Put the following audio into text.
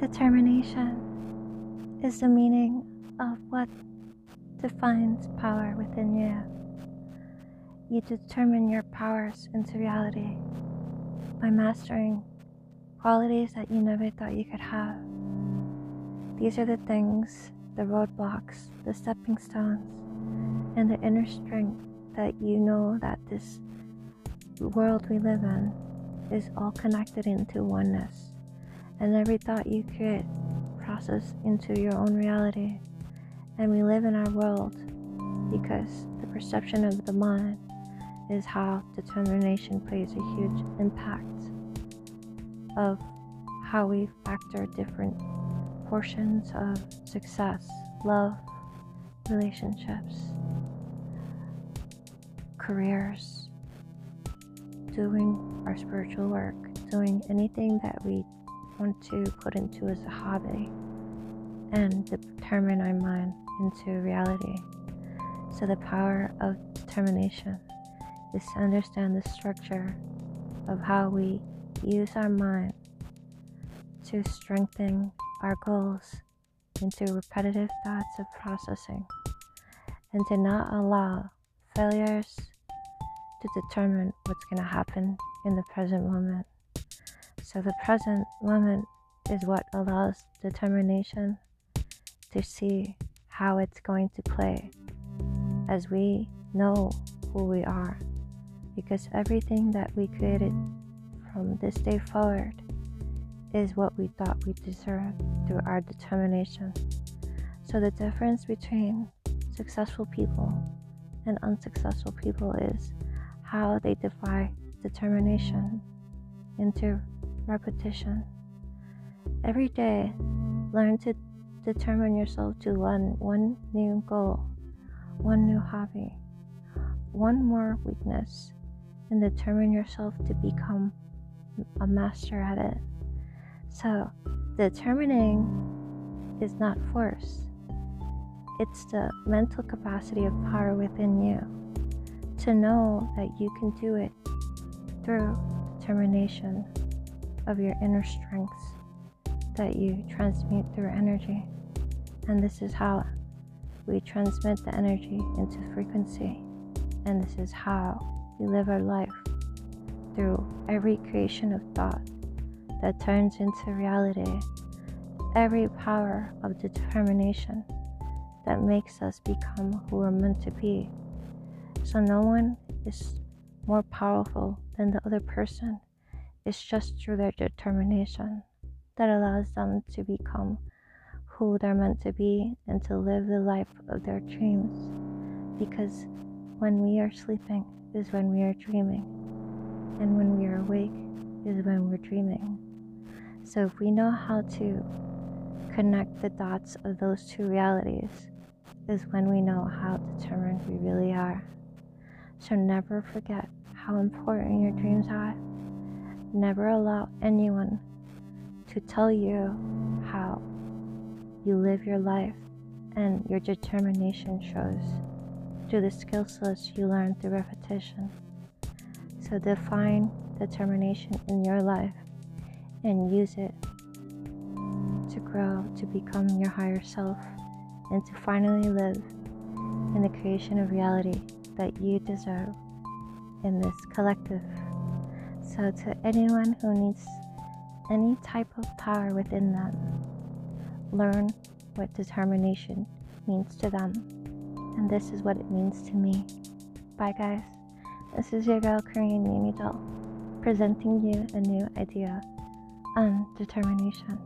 Determination is the meaning of what defines power within you. You determine your powers into reality by mastering qualities that you never thought you could have. These are the things, the roadblocks, the stepping stones, and the inner strength that you know that this world we live in is all connected into oneness. And every thought you create process into your own reality. And we live in our world because the perception of the mind is how determination plays a huge impact of how we factor different portions of success, love, relationships, careers, doing our spiritual work, doing anything that we want to put into as a hobby and determine our mind into reality. So, the power of determination is to understand the structure of how we use our mind to strengthen our goals into repetitive thoughts of processing and to not allow failures to determine what's going to happen in the present moment. So, the present moment is what allows determination to see how it's going to play as we know who we are. Because everything that we created from this day forward is what we thought we deserved through our determination. So, the difference between successful people and unsuccessful people is how they defy determination into repetition. Every day, learn to determine yourself to learn one new goal, one new hobby, one more weakness, and determine yourself to become a master at it. So, determining is not force, it's the mental capacity of power within you to know that you can do it through determination of your inner strengths that you transmute through energy. And this is how we transmit the energy into frequency. And this is how we live our life through every creation of thought that turns into reality, every power of determination that makes us become who we're meant to be. So no one is more powerful than the other person. It's just through their determination that allows them to become who they're meant to be and to live the life of their dreams. Because when we are sleeping is when we are dreaming, and when we are awake is when we're dreaming. So if we know how to connect the dots of those two realities, is when we know how determined we really are. So never forget how important your dreams are. Never allow anyone to tell you how you live your life and your determination shows through the skill sets you learn through repetition. So define determination in your life and use it to grow to become your higher self and to finally live in the creation of reality that you deserve in this collective. So, to anyone who needs any type of power within them, learn what determination means to them. And this is what it means to me. Bye, guys. This is your girl, Korean Mimi Doll, presenting you a new idea on determination.